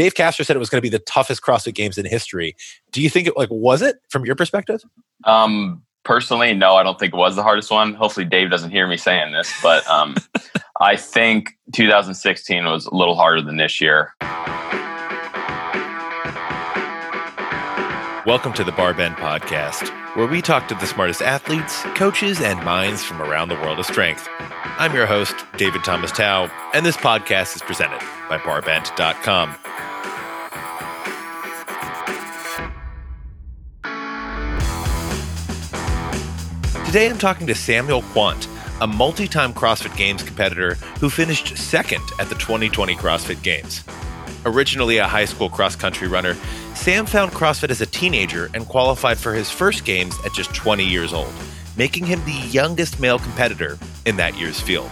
Dave Castro said it was going to be the toughest CrossFit Games in history. Do you think it like was it from your perspective? Um, personally, no, I don't think it was the hardest one. Hopefully, Dave doesn't hear me saying this, but um, I think 2016 was a little harder than this year. Welcome to the Barbend Podcast, where we talk to the smartest athletes, coaches, and minds from around the world of strength. I'm your host, David Thomas Tao, and this podcast is presented by Barbend.com. Today I'm talking to Samuel Kwant, a multi time CrossFit Games competitor who finished second at the 2020 CrossFit Games. Originally a high school cross country runner, Sam found CrossFit as a teenager and qualified for his first games at just 20 years old, making him the youngest male competitor in that year's field.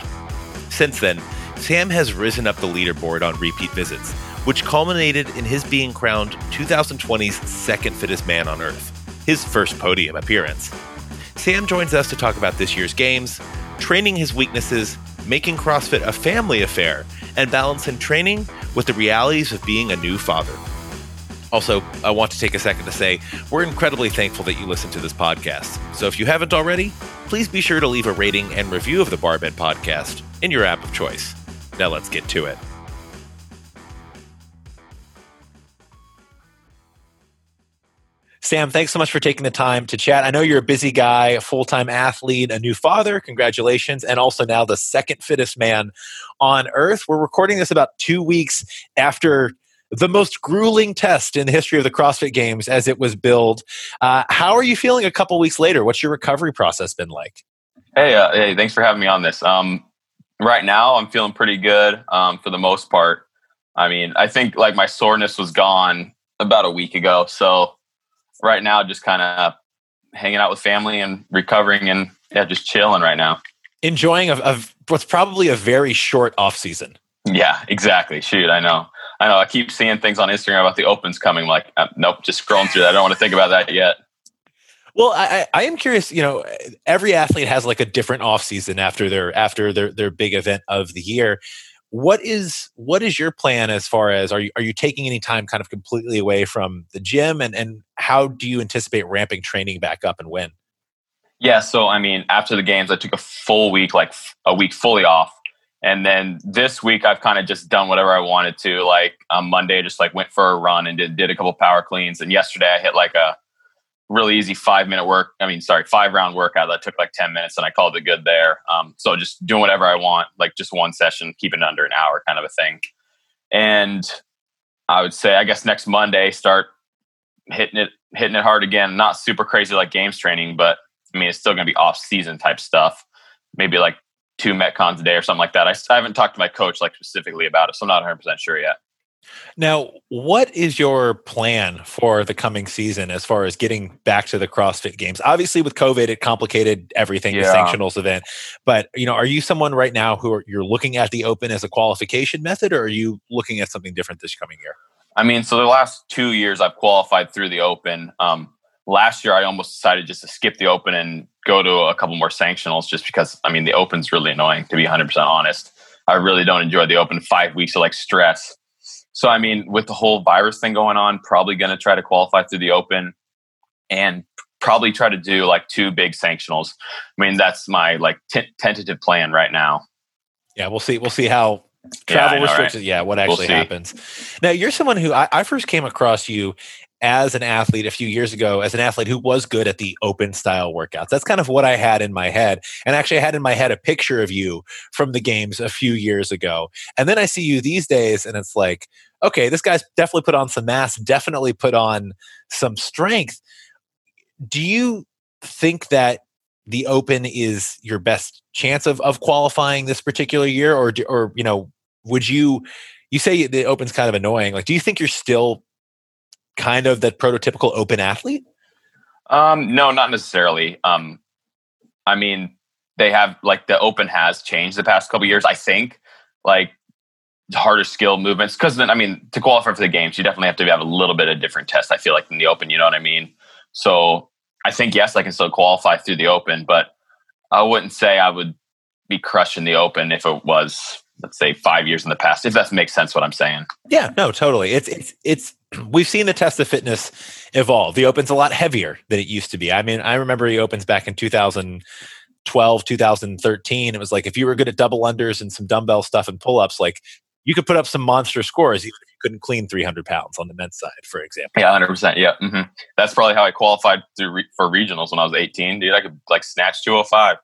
Since then, Sam has risen up the leaderboard on repeat visits, which culminated in his being crowned 2020's second fittest man on earth, his first podium appearance. Sam joins us to talk about this year's games, training his weaknesses, making CrossFit a family affair, and balancing training with the realities of being a new father. Also, I want to take a second to say we're incredibly thankful that you listen to this podcast. So if you haven't already, please be sure to leave a rating and review of the Barbend podcast in your app of choice. Now let's get to it. Sam, thanks so much for taking the time to chat. I know you're a busy guy, a full time athlete, a new father. Congratulations. And also now the second fittest man on earth. We're recording this about two weeks after the most grueling test in the history of the CrossFit Games as it was billed. Uh, how are you feeling a couple weeks later? What's your recovery process been like? Hey, uh, hey, thanks for having me on this. Um, right now, I'm feeling pretty good um, for the most part. I mean, I think like my soreness was gone about a week ago. So right now, just kind of hanging out with family and recovering and yeah, just chilling right now. Enjoying a, what's probably a very short off season. Yeah, exactly. Shoot, I know. I know. I keep seeing things on Instagram about the opens coming. Like, uh, nope, just scrolling through that. I don't want to think about that yet. Well, I, I am curious. You know, every athlete has like a different off season after their after their their big event of the year what is what is your plan as far as are you are you taking any time kind of completely away from the gym? And and how do you anticipate ramping training back up and when? Yeah so i mean after the games i took a full week like a week fully off. And then this week i've kind of just done whatever i wanted to like on monday just like went for a run and did, did a couple power cleans. And yesterday i hit like a really easy five minute work. I mean, sorry, five round workout that took like 10 minutes and I called it good there. Um, so just doing whatever I want, like just one session, keeping it under an hour kind of a thing. And I would say, I guess next Monday, start hitting it, hitting it hard again. Not super crazy like games training, but I mean, it's still going to be off season type stuff. Maybe like two Metcons a day or something like that. I, I haven't talked to my coach like specifically about it, so I'm not 100% sure yet. Now, what is your plan for the coming season as far as getting back to the CrossFit Games? Obviously, with COVID, it complicated everything, yeah. the sanctionals event. But you know, are you someone right now who are, you're looking at the Open as a qualification method, or are you looking at something different this coming year? I mean, so the last two years I've qualified through the Open. Um, last year I almost decided just to skip the Open and go to a couple more sanctionals, just because I mean the Open's really annoying to be 100 percent honest. I really don't enjoy the Open. Five weeks of like stress so, I mean, with the whole virus thing going on, probably going to try to qualify through the Open and probably try to do like two big sanctionals. I mean, that's my like t- tentative plan right now. Yeah, we'll see. We'll see how travel yeah, know, restrictions. Right? Yeah, what actually we'll happens. Now, you're someone who I, I, first came across you as an athlete a few years ago as an athlete who was good at the open style workouts. That's kind of what I had in my head. And actually, I had in my head a picture of you from the games a few years ago. And then I see you these days, and it's like, okay, this guy's definitely put on some mass, definitely put on some strength. Do you think that the open is your best chance of, of qualifying this particular year or or you know would you you say the open's kind of annoying like do you think you're still kind of that prototypical open athlete? Um, no, not necessarily. Um, I mean, they have like the open has changed the past couple years. I think like harder skill movements because then I mean to qualify for the games, you definitely have to have a little bit of different test. I feel like in the open, you know what I mean. So I think yes, I can still qualify through the open, but I wouldn't say I would be crushing the open if it was let's say five years in the past, if that makes sense what I'm saying. Yeah, no, totally. It's it's it's we've seen the test of fitness evolve. The open's a lot heavier than it used to be. I mean, I remember the opens back in 2012, 2013. It was like if you were good at double unders and some dumbbell stuff and pull ups, like you could put up some monster scores even if you couldn't clean 300 pounds on the men's side, for example. Yeah, 100%. Yeah. Mm-hmm. That's probably how I qualified re- for regionals when I was 18. Dude, I could like snatch 205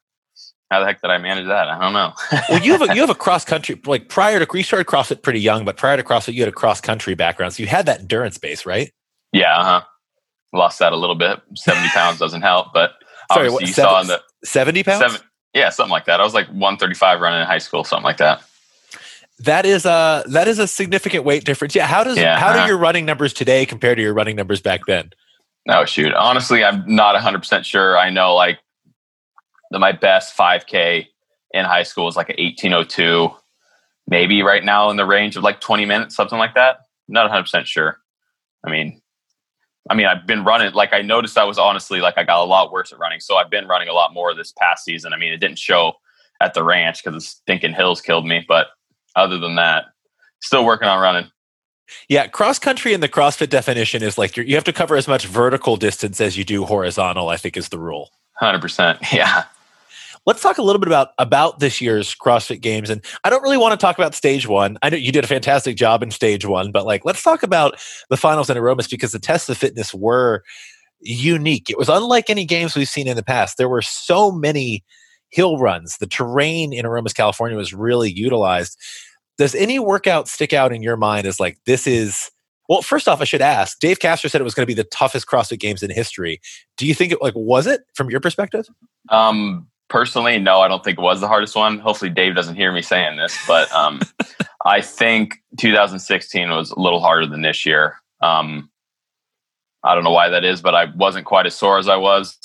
how the heck did I manage that? I don't know. well, you have a, you have a cross country like prior to you started CrossFit pretty young, but prior to CrossFit, you had a cross country background, so you had that endurance base, right? Yeah, uh-huh. lost that a little bit. Seventy pounds doesn't help, but Sorry, what, you seven, saw in the seventy pounds. Seven, yeah, something like that. I was like one thirty five running in high school, something like that. That is a that is a significant weight difference. Yeah, how does yeah, how uh-huh. do your running numbers today compare to your running numbers back then? Oh shoot, honestly, I'm not hundred percent sure. I know like my best 5K in high school was like an 1802, maybe right now in the range of like 20 minutes, something like that. Not 100% sure. I mean, I mean, I've been running, like I noticed I was honestly like I got a lot worse at running. So I've been running a lot more this past season. I mean, it didn't show at the ranch because the stinking hills killed me. But other than that, still working on running. Yeah, cross country in the CrossFit definition is like you have to cover as much vertical distance as you do horizontal, I think is the rule. 100%. Yeah. Let's talk a little bit about about this year's CrossFit Games, and I don't really want to talk about Stage One. I know you did a fantastic job in Stage One, but like, let's talk about the finals in Aromas because the tests of fitness were unique. It was unlike any games we've seen in the past. There were so many hill runs. The terrain in Aromas, California, was really utilized. Does any workout stick out in your mind as like this is? Well, first off, I should ask. Dave Castro said it was going to be the toughest CrossFit Games in history. Do you think it like was it from your perspective? Um, personally, no, I don't think it was the hardest one. Hopefully, Dave doesn't hear me saying this, but um, I think 2016 was a little harder than this year. Um, I don't know why that is, but I wasn't quite as sore as I was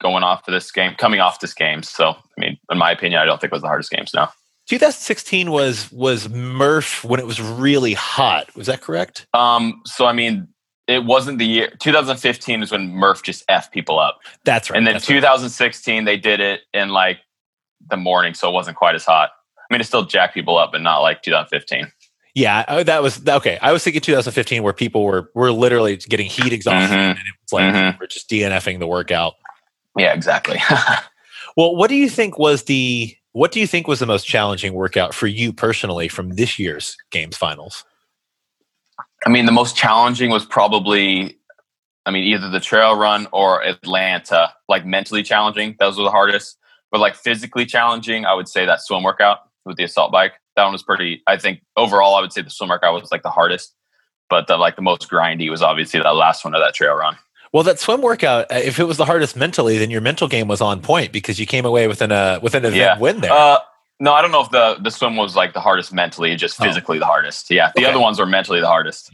going off of this game, coming off this game. So, I mean, in my opinion, I don't think it was the hardest games. No. 2016 was was Murph when it was really hot. Was that correct? Um, so I mean, it wasn't the year 2015 is when Murph just f people up. That's right. And then 2016 right. they did it in like the morning, so it wasn't quite as hot. I mean, it still jacked people up, but not like 2015. Yeah, oh, that was okay. I was thinking 2015 where people were were literally getting heat exhaustion mm-hmm. and it was like mm-hmm. we're just DNFing the workout. Yeah, exactly. well, what do you think was the what do you think was the most challenging workout for you personally from this year's games finals? I mean, the most challenging was probably, I mean, either the trail run or Atalanta, like mentally challenging. Those were the hardest. But like physically challenging, I would say that swim workout with the assault bike. That one was pretty, I think overall, I would say the swim workout was like the hardest. But the like the most grindy was obviously that last one of that trail run. Well, that swim workout, uh, if it was the hardest mentally, then your mental game was on point because you came away with an uh, with an event yeah. win there. Uh, no, I don't know if the the swim was like the hardest mentally, just oh. physically oh. the hardest. Yeah, the okay. other ones were mentally the hardest.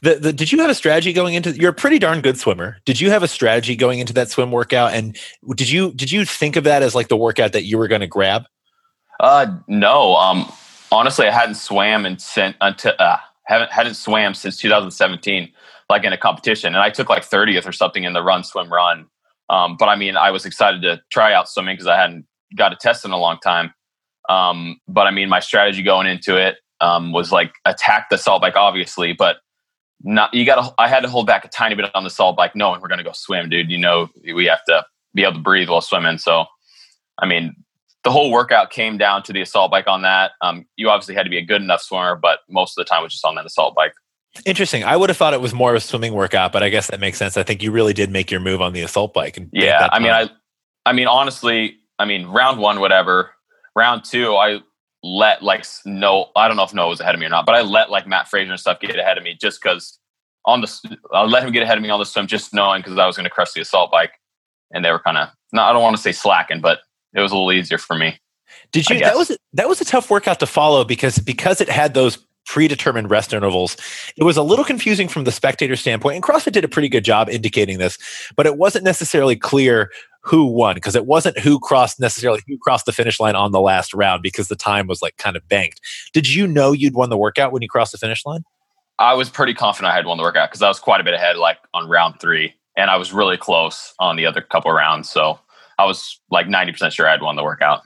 The, the, did you have a strategy going into? You're a pretty darn good swimmer. Did you have a strategy going into that swim workout? And did you did you think of that as like the workout that you were going to grab? Uh, no. Um, honestly, I hadn't swam and sent until uh, haven't hadn't swam since 2017, like in a competition, and I took like 30th or something in the run swim run. Um, but I mean, I was excited to try out swimming because I hadn't got a test in a long time. Um, but I mean, my strategy going into it um, was like attack the salt bike, obviously, but not you got to. I had to hold back a tiny bit on the salt bike, knowing we're going to go swim, dude. You know, we have to be able to breathe while swimming. So, I mean, the whole workout came down to the assault bike on that. Um, you obviously had to be a good enough swimmer, but most of the time was just on that assault bike. Interesting. I would have thought it was more of a swimming workout, but I guess that makes sense. I think you really did make your move on the assault bike. And yeah, I mean, I, I mean, honestly, I mean, round one, whatever. Round two, I let like no, I don't know if Noah was ahead of me or not, but I let like Matt Fraser and stuff get ahead of me just because on the I let him get ahead of me on the swim, just knowing because I was going to crush the assault bike, and they were kind of not. I don't want to say slacking, but it was a little easier for me. Did you? That was that was a tough workout to follow because because it had those predetermined rest intervals. It was a little confusing from the spectator standpoint, and CrossFit did a pretty good job indicating this, but it wasn't necessarily clear who won because it wasn't who crossed necessarily who crossed the finish line on the last round because the time was like kind of banked. Did you know you'd won the workout when you crossed the finish line? I was pretty confident I had won the workout because I was quite a bit ahead, like on round three, and I was really close on the other couple rounds. So I was like ninety percent sure I had won the workout.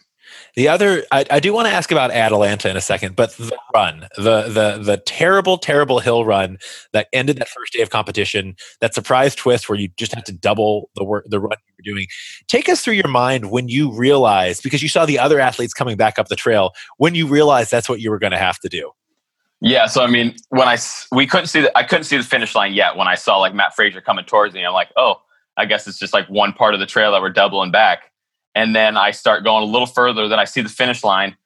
The other, I, I do want to ask about Atalanta in a second, but the run, the the the terrible, terrible hill run that ended that first day of competition, that surprise twist where you just had to double the work, the run you were doing. Take us through your mind when you realized, because you saw the other athletes coming back up the trail, when you realized that's what you were going to have to do. Yeah, so I mean, when I we couldn't see the I couldn't see the finish line yet. When I saw like Matt Fraser coming towards me, I'm like, oh, I guess it's just like one part of the trail that we're doubling back. And then I start going a little further. Then I see the finish line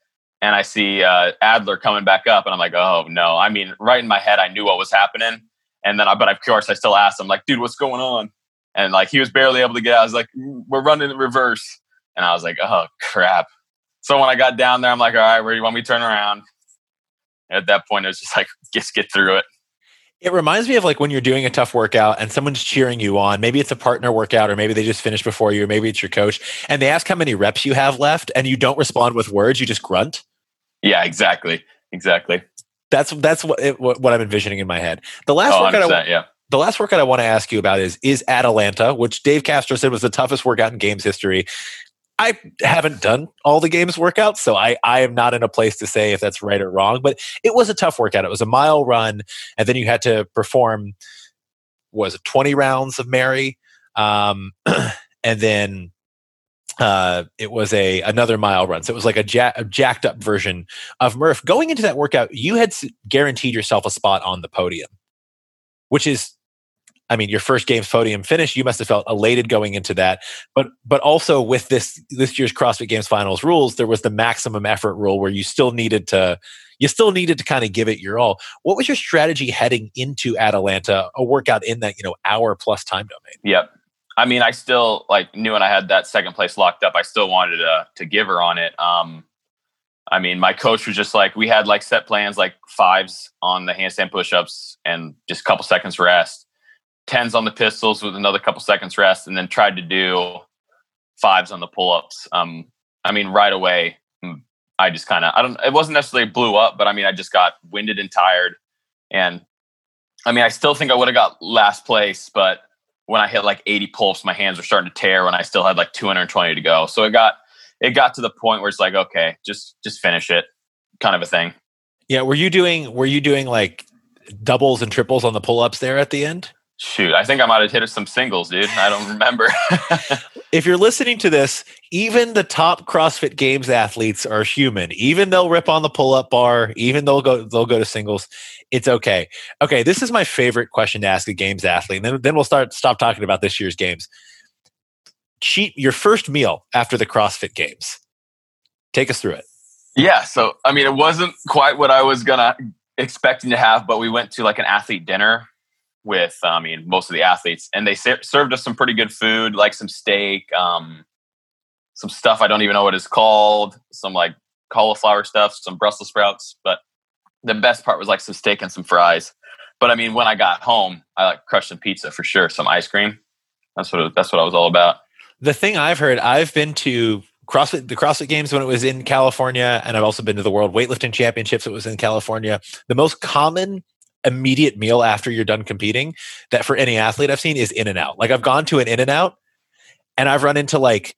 and I see uh, Adler coming back up. And I'm like, oh, no. I mean, right in my head, I knew what was happening. And then, I, but of course, I still asked him, like, dude, what's going on? And like, he was barely able to get out. I was like, we're running in reverse. And I was like, oh, crap. So when I got down there, I'm like, all right, where do you want me to turn around? And at that point, it was just like, just get through it. It reminds me of like when you're doing a tough workout and someone's cheering you on. Maybe it's a partner workout, or maybe they just finished before you, or maybe it's your coach, and they ask how many reps you have left, and you don't respond with words. You just grunt. Yeah, exactly, exactly. That's that's what it, what I'm envisioning in my head. The last oh, workout, I, yeah. The last workout I want to ask you about is is Atalanta, which Dave Castro said was the toughest workout in games history. I haven't done all the games workouts, so I, I am not in a place to say if that's right or wrong, but it was a tough workout. It was a mile run, and then you had to perform, was it 20 rounds of Mary? Um, and then uh, it was a another mile run. So it was like a, ja- a, jacked up version of Murph. Going into that workout, you had guaranteed yourself a spot on the podium, which is I mean, your first game's podium finish, you must have felt elated going into that. But but also with this this year's CrossFit Games finals rules, there was the maximum effort rule where you still needed to you still needed to kind of give it your all. What was your strategy heading into Atalanta, a workout in that, you know, hour plus time domain? Yep. I mean, I still like knew when I had that second place locked up, I still wanted to to give her on it. Um I mean, my coach was just like, we had like set plans, like fives on the handstand push-ups and just a couple seconds rest tens on the pistols with another couple seconds rest, and then tried to do fives on the pull ups. Um, I mean, right away, hmm, I just kind of I don't. It wasn't necessarily blew up, but I mean, I just got winded and tired, and I mean, I still think I would have got last place, but when I hit like 80 pulls, my hands were starting to tear when I still had like 220 to go. So it got it got to the point where it's like, okay, just just finish it, kind of a thing. Yeah, were you doing were you doing like doubles and triples on the pull ups there at the end? Shoot, I think I might have hit some singles, dude. I don't remember. if you're listening to this, even the top CrossFit Games athletes are human. Even they'll rip on the pull-up bar, even they'll go they'll go to singles. It's okay. Okay, this is my favorite question to ask a games athlete. And then, then we'll start stop talking about this year's games. Cheat your first meal after the CrossFit Games. Take us through it. Yeah, so I mean, it wasn't quite what I was gonna expecting to have, but we went to like an athlete dinner with I mean most of the athletes, and they ser- served us some pretty good food, like some steak, um, some stuff I don't even know what it's called, some like cauliflower stuff, some Brussels sprouts. But the best part was like some steak and some fries. But I mean, when I got home, I like crushed some pizza for sure, some ice cream. That's what that's what I was all about. The thing I've heard, I've been to CrossFit, the CrossFit Games when it was in California, and I've also been to the World Weightlifting Championships. It was in California. The most common immediate meal after you're done competing that for any athlete I've seen is in and out. Like I've gone to an in and out and I've run into like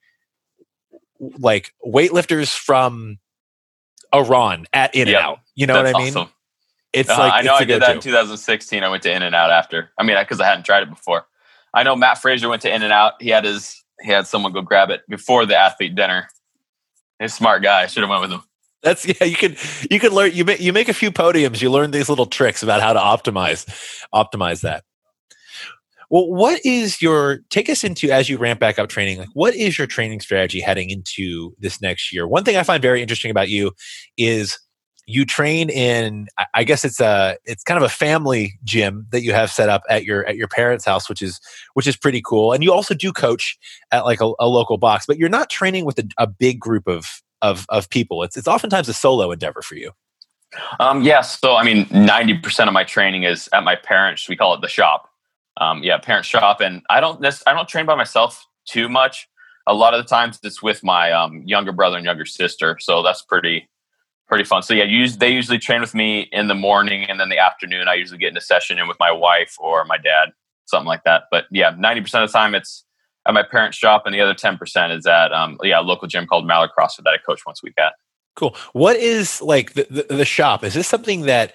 like weightlifters from Iran at in and out. You know what I mean? Awesome. It's uh, like I know I did that in 2016. I went to In and Out after. I mean, because I hadn't tried it before. I know Matt Fraser went to In and Out. He had his he had someone go grab it before the athlete dinner. He's a smart guy. I should have went with him. That's yeah. You can you can learn. You make you make a few podiums. You learn these little tricks about how to optimize optimize that. Well, what is your take us into as you ramp back up training? Like, what is your training strategy heading into this next year? One thing I find very interesting about you is you train in i guess it's a it's kind of a family gym that you have set up at your at your parents house which is which is pretty cool and you also do coach at like a, a local box but you're not training with a, a big group of of of people. It's it's oftentimes a solo endeavor for you. Um, yes. So I mean, ninety percent of my training is at my parents. We call it the shop. Um, yeah, parent shop, and I don't I don't train by myself too much. A lot of the times it's with my um, younger brother and younger sister, so that's pretty pretty fun. So yeah, use, they usually train with me in the morning, and then the afternoon I usually get in a session in with my wife or my dad, something like that. But yeah, ninety percent of the time it's at my parents' shop, and the other ten percent is at um, yeah, a local gym called Mallard CrossFit that I coach once a week at. Cool. What is like the, the, the shop? Is this something that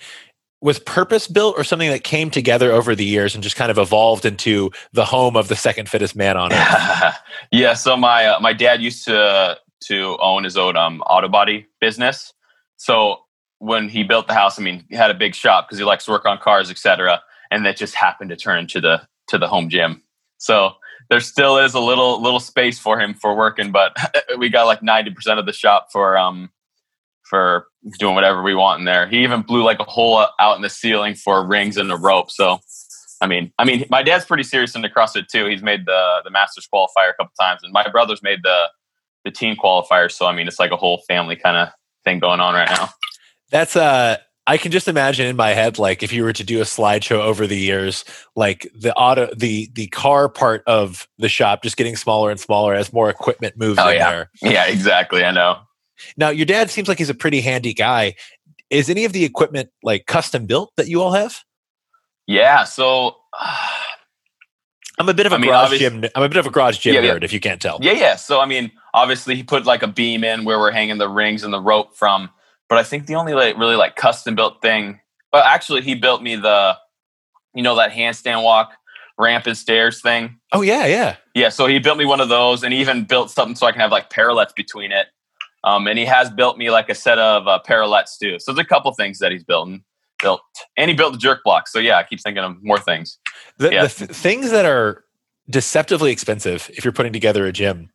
was purpose built or something that came together over the years and just kind of evolved into the home of the second fittest man on earth? yeah. So my uh, my dad used to to own his own um, auto body business. So when he built the house, I mean, he had a big shop because he likes to work on cars, etc. And that just happened to turn into the to the home gym. So there still is a little little space for him for working, but we got like ninety percent of the shop for um for doing whatever we want in there. He even blew like a hole out in the ceiling for rings and a rope. So, I mean, I mean, my dad's pretty serious into CrossFit too. He's made the the Masters qualifier a couple times, and my brother's made the the team qualifier. So, I mean, it's like a whole family kind of thing going on right now. That's uh I can just imagine in my head, like if you were to do a slideshow over the years, like the auto, the the car part of the shop just getting smaller and smaller as more equipment moves oh, in yeah. there. Yeah, exactly. I know. Now, your dad seems like he's a pretty handy guy. Is any of the equipment like custom built that you all have? Yeah. So I'm a bit of a I mean, garage gym. I'm a bit of a garage gym yeah, nerd, yeah. if you can't tell. Yeah, yeah. So I mean, obviously, he put like a beam in where we're hanging the rings and the rope from. But I think the only like really like custom built thing. But actually, he built me the, you know, that handstand walk ramp and stairs thing. Oh yeah, yeah, yeah. So he built me one of those, and he even built something so I can have like parallettes between it. Um, and he has built me like a set of uh, parallettes too. So there's a couple things that he's built and built, and he built the jerk block. So yeah, I keep thinking of more things. The, yeah. the th- things that are deceptively expensive if you're putting together a gym.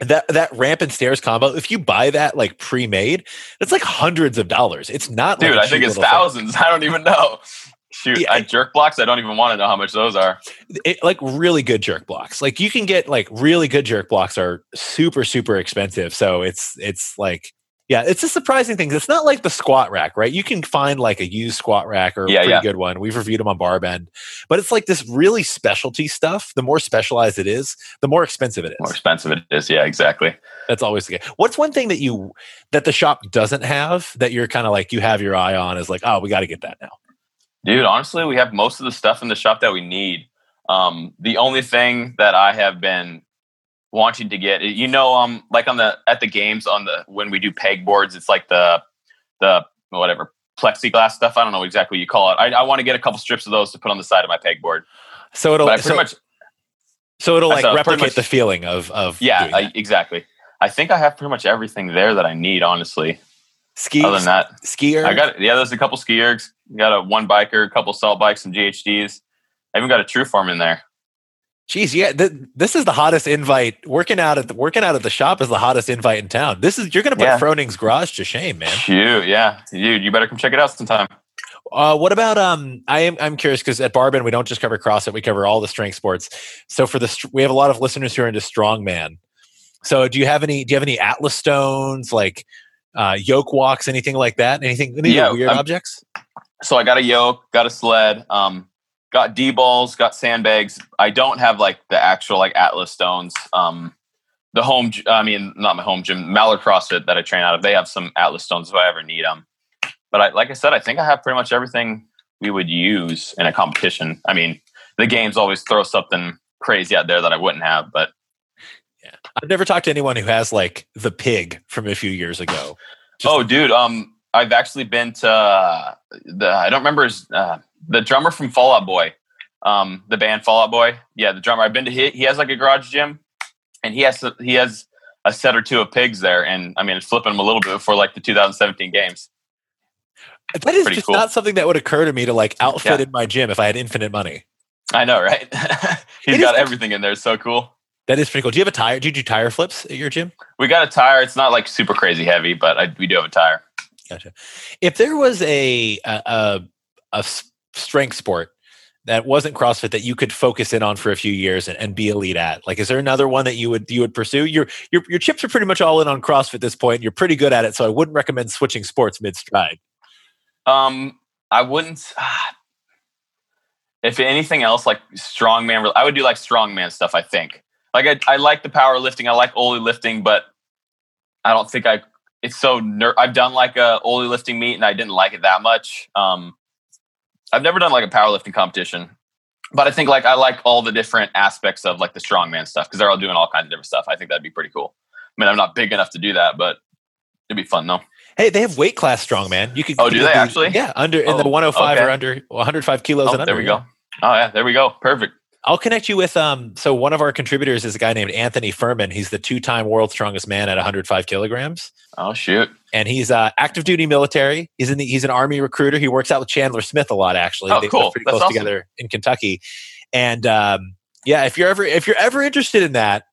That that ramp and stairs combo, if you buy that like pre-made, it's like hundreds of dollars. It's not, dude. Like I think it's thousands. Thing. I don't even know. Shoot, yeah, I, jerk blocks. I don't even want to know how much those are. It, like really good jerk blocks. Like you can get like really good jerk blocks are super super expensive. So it's it's like yeah, it's a surprising thing. It's not like the squat rack, right? You can find like a used squat rack or a yeah, pretty yeah. good one. We've reviewed them on Barbend, but it's like this really specialty stuff. The more specialized it is, the more expensive it is. More expensive it is. Yeah, exactly. That's always the case. What's one thing that you that the shop doesn't have that you're kind of like you have your eye on is like, oh, we got to get that now. Dude, honestly, we have most of the stuff in the shop that we need. Um, the only thing that I have been wanting to get, you know, um, like on the at the games on the when we do pegboards it's like the the whatever plexiglass stuff. I don't know exactly what you call it. I, I want to get a couple strips of those to put on the side of my pegboard. So it'll pretty so, much. So it'll like so replicate much, the feeling of of yeah, I, exactly. I think I have pretty much everything there that I need. Honestly, ski. Other than that, skier. I got yeah. There's a couple ski ergs, got a one biker, a couple salt bikes, some GHDs. I even got a TrueForm in there. Jeez, yeah, th- this is the hottest invite. Working out at the working out at the shop is the hottest invite in town. This is you're going to put yeah. Froning's garage to shame, man. Shoot, yeah, dude, you better come check it out sometime. Uh, what about um? I am I'm curious because at Barbend we don't just cover CrossFit, we cover all the strength sports. So for the we have a lot of listeners who are into strongman. So do you have any? Do you have any Atlas stones like uh, yoke walks, anything like that? Anything? Any yeah, weird I'm, objects? so I got a yoke, got a sled, um, got D balls, got sandbags. I don't have like the actual like Atlas stones. Um, the home, I mean, not my home gym, Mallard CrossFit that I train out of. They have some Atlas stones if I ever need them. But I, like I said, I think I have pretty much everything we would use in a competition. I mean, the games always throw something crazy out there that I wouldn't have, but yeah, I've never talked to anyone who has like the pig from a few years ago. Just oh, dude, um, I've actually been to uh, the I don't remember his uh, the drummer from Fall Out Boy, um, the band Fall Out Boy. Yeah, the drummer. I've been to he, he has like a garage gym, and he has he has a set or two of pigs there, and I mean it's flipping them a little bit before like the 2017 games. That is Pretty just cool. not something that would occur to me to like outfit yeah. in my gym if I had infinite money. I know, right? He's it got everything in there. It's so cool. That is pretty cool. Do you have a tire? Do you do tire flips at your gym? We got a tire. It's not like super crazy heavy, but I, we do have a tire. Gotcha. If there was a a, a strength sport that wasn't CrossFit that you could focus in on for a few years and, and, be elite at? Like, is there another one that you would you would pursue? Your your your chips are pretty much all in on CrossFit at this point. You're pretty good at it, so I wouldn't recommend switching sports mid stride. Um, I wouldn't. If anything else, like strongman, I would do like strongman stuff. I think. Like I, I like the power lifting. I like Oly lifting, but I don't think I it's so ner- I've done like a Oly lifting meet and I didn't like it that much. Um, I've never done like a powerlifting competition. but I think like I like all the different aspects of like the strongman stuff because they're all doing all kinds of different stuff. I think that'd be pretty cool. I mean, I'm not big enough to do that, but it'd be fun though. Hey, they have weight class strongman. You could. Oh, do they actually? Yeah, under in the Oh, 105 okay. or under 105 kilos Oh, and under. there we yeah. go. Oh yeah, there we go. Perfect. I'll connect you with um. So one of our contributors is a guy named Anthony Furman. He's the two-time world's strongest man at 105 kilograms, Oh shoot. and he's uh, active duty military. He's in the, he's an army recruiter. He works out with Chandler Smith a lot. Actually, Oh, they cool. pretty That's close awesome. together in Kentucky. And um, yeah, if you're ever if you're ever interested in that,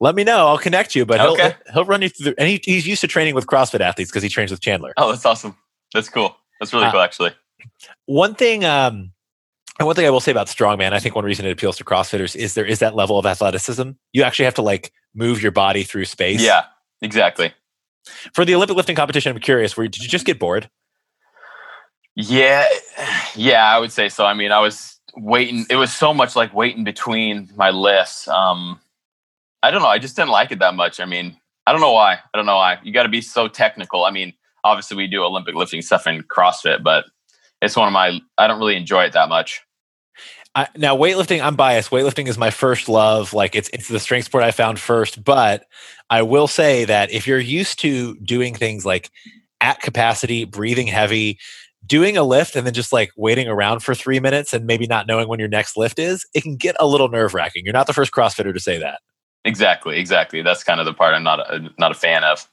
let me know. I'll connect you. But he'll Okay. he'll run you through. And he, he's used to training with CrossFit athletes because he trains with Chandler. Oh, that's awesome. That's cool. That's really Uh, cool, actually. One thing, um, and one thing I will say about strongman, I think one reason it appeals to CrossFitters is there is that level of athleticism. You actually have to like move your body through space. Yeah, exactly. For the Olympic lifting competition, I'm curious. Where did you just get bored? Yeah, yeah, I would say so. I mean, I was waiting. It was so much like waiting between my lifts. Um, I don't know. I just didn't like it that much. I mean, I don't know why. I don't know why. You got to be so technical. I mean, obviously we do Olympic lifting stuff in CrossFit, but it's one of my. I don't really enjoy it that much. I, now weightlifting, I'm biased. Weightlifting is my first love. Like it's it's the strength sport I found first. But I will say that if you're used to doing things like at capacity, breathing heavy, doing a lift, and then just like waiting around for three minutes and maybe not knowing when your next lift is, it can get a little nerve wracking. You're not the first CrossFitter to say that. Exactly, exactly. That's kind of the part I'm not a, not a fan of.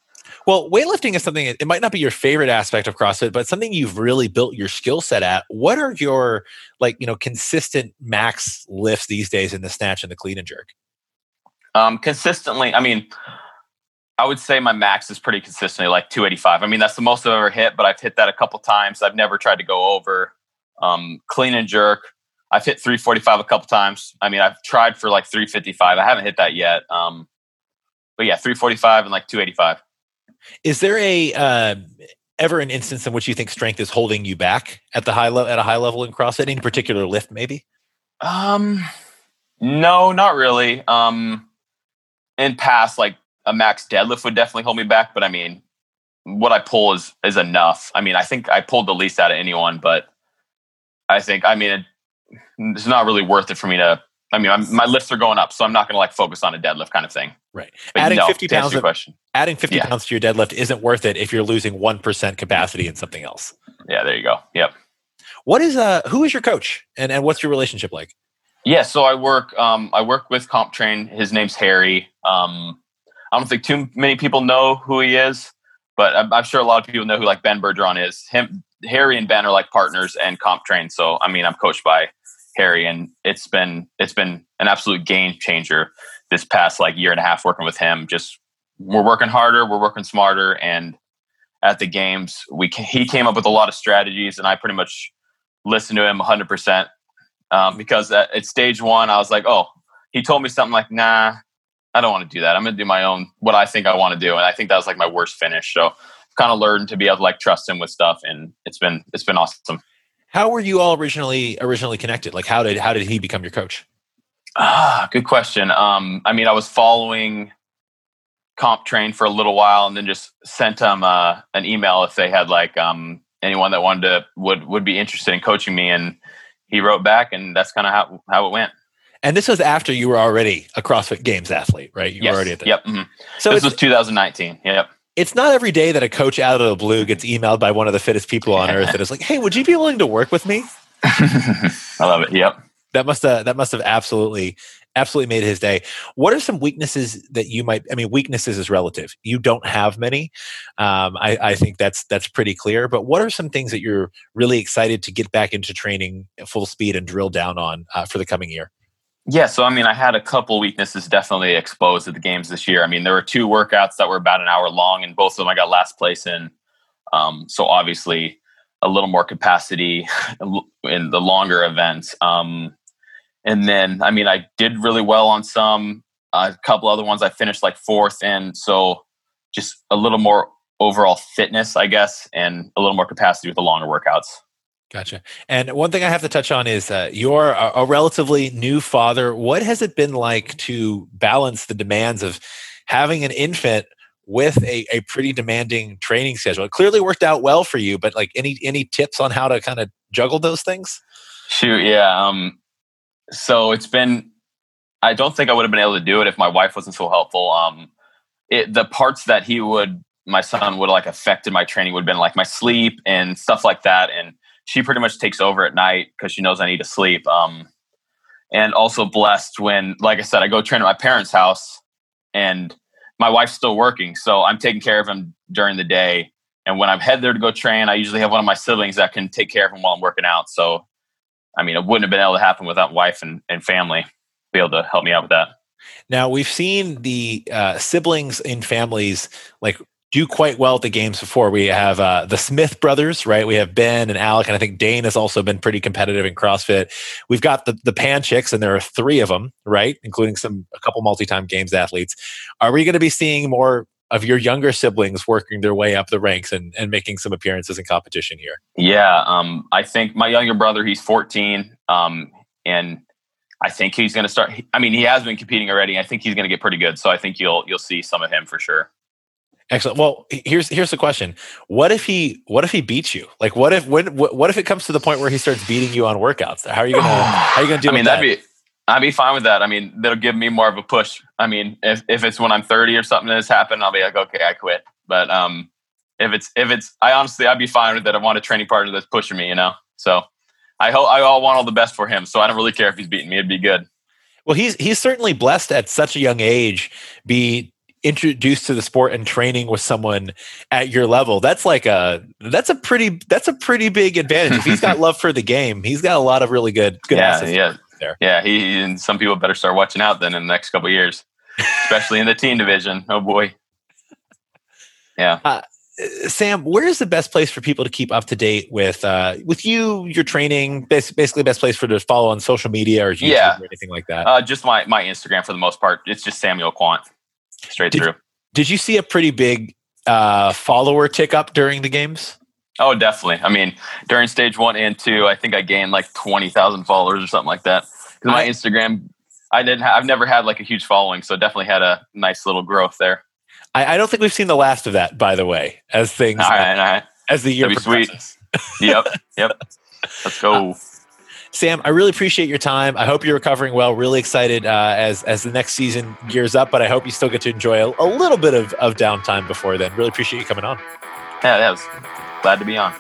Well, weightlifting is something, it might not be your favorite aspect of CrossFit, but something you've really built your skill set at. What are your, like, you know, consistent max lifts these days in the snatch and the clean and jerk? Um, consistently, I mean, I would say my max is pretty consistently like 285. I mean, that's the most I've ever hit, but I've hit that a couple times. I've never tried to go over. Um, clean and jerk, I've hit 345 a couple times. I mean, I've tried for like 355. I haven't hit that yet. Um, but yeah, 345 and like 285. Is there a, uh, ever an instance in which you think strength is holding you back at the high level, at a high level in CrossFit, any particular lift, maybe? Um, no, not really. Um, in past, like a max deadlift would definitely hold me back, but I mean, what I pull is is enough. I mean, I think I pulled the least out of anyone, but I think I mean it, it's not really worth it for me to. I mean, I'm, my lifts are going up, so I'm not going to like focus on a deadlift kind of thing. Right. But Adding no, 50 pounds of- question. Adding 50 Yeah. pounds to your deadlift isn't worth it if you're losing 1% capacity in something else. Yeah, there you go. Yep. What is, uh, who is your coach and, and what's your relationship like? Yeah, so I work. Um, I work with CompTrain. His name's Harry. Um, I don't think too many people know who he is, but I'm, I'm sure a lot of people know who like Ben Bergeron is. Him, Harry, and Ben are like partners and CompTrain. So I mean, I'm coached by Harry, and it's been it's been an absolute game changer this past like year and a half working with him. Just we're working harder, we're working smarter, and at the games, we he came up with a lot of strategies, and I pretty much listened to him 100 percent um, because at, at stage one, I was like, oh, he told me something like, nah, I don't want to do that. I'm going to do my own, what I think I want to do. And I think that was like my worst finish. So kind of learned to be able to like trust him with stuff. And it's been, it's been awesome. How were you all originally originally connected? Like how did how did he become your coach? Ah, good question. Um, I mean, I was following CompTrain for a little while and then just sent them uh, an email if they had like um, anyone that wanted to would, would be interested in coaching me. And he wrote back and that's kind of how, how it went. And this was after you were already a CrossFit Games athlete, right? You yes. were already at the Yep. mhm. So this was 2019. Yep. It's not every day that a coach out of the blue gets emailed by one of the fittest people on earth that is like, "Hey, would you be willing to work with me?" I love it. Yep. That must have that must have absolutely absolutely made his day. What are some weaknesses that you might? I mean, weaknesses is relative. You don't have many. Um, I, I think that's that's pretty clear. But what are some things that you're really excited to get back into training full speed and drill down on uh, for the coming year? Yeah, so I mean, I had a couple weaknesses definitely exposed at the games this year. I mean, there were two workouts that were about an hour long, and both of them I got last place in. Um, so obviously, a little more capacity in the longer events. Um, and then, I mean, I did really well on some. a couple other ones I finished like fourth, and so just a little more overall fitness, I guess, and a little more capacity with the longer workouts. Gotcha. And one thing I have to touch on is uh, you're a, a relatively new father. What has it been like to balance the demands of having an infant with a, a pretty demanding training schedule? It clearly worked out well for you, but like any any tips on how to kind of juggle those things? Shoot, yeah. Um, So it's been. I don't think I would have been able to do it if my wife wasn't so helpful. Um, it, the parts that he would, my son would like affected my training would have been like my sleep and stuff like that. And she pretty much takes over at night because she knows I need to sleep. Um, and also blessed when, like I said, I go train at my parents' house and my wife's still working. So I'm taking care of him during the day. And when I'm head there to go train, I usually have one of my siblings that can take care of him while I'm working out. So, I mean, it wouldn't have been able to happen without wife and, and family be able to help me out with that. Now we've seen the uh, siblings in families like do quite well at the games before. We have uh, the Smith brothers, right? We have Ben and Alec, and I think Dane has also been pretty competitive in CrossFit. We've got the the Panchiks, and there are three of them, right, including some a couple multi-time games athletes. Are we going to be seeing more of your younger siblings working their way up the ranks and, and making some appearances in competition here? Yeah, um, I think my younger brother, he's 14, um, and I think he's going to start. I mean, he has been competing already. I think he's going to get pretty good. So I think you'll you'll see some of him for sure. Excellent. Well, here's here's the question: What if he what if he beats you? Like, what if when what if it comes to the point where he starts beating you on workouts? How are you gonna how are you gonna do? I mean, that'd that? be I'd be fine with that. I mean, that'll give me more of a push. I mean, if if it's when I'm 30 or something that's happened, I'll be like, okay, I quit. But um, if it's if it's, I honestly, I'd be fine with that. I want a training partner that's pushing me, you know. So I hope I all want all the best for him. So I don't really care if he's beating me. It'd be good. Well, he's he's certainly blessed at such a young age. Be introduced to the sport and training with someone at your level that's like a that's a pretty that's a pretty big advantage if he's got love for the game he's got a lot of really good good yeah yeah there yeah he and some people better start watching out then in the next couple years especially in the teen division oh boy yeah uh, Sam, where is the best place for people to keep up to date with uh, with you, your training? Basically, best place for to follow on social media or YouTube yeah. or anything like that. Uh, just my my Instagram for the most part. It's just Samuel Kwant straight did, through. Did you see a pretty big uh, follower tick up during the games? Oh, definitely. I mean, during stage one and two, I think I gained like twenty thousand followers or something like that. Because my Instagram, I didn't. Have, I've never had like a huge following, so definitely had a nice little growth there. I, I don't think we've seen the last of that, by the way, as things all right, all right. as the year progresses. Sweet. yep, yep. Let's go. Uh, Sam, I really appreciate your time. I hope you're recovering well. Really excited uh, as as the next season gears up, but I hope you still get to enjoy a, a little bit of, of downtime before then. Really appreciate you coming on. Yeah, that was glad to be on.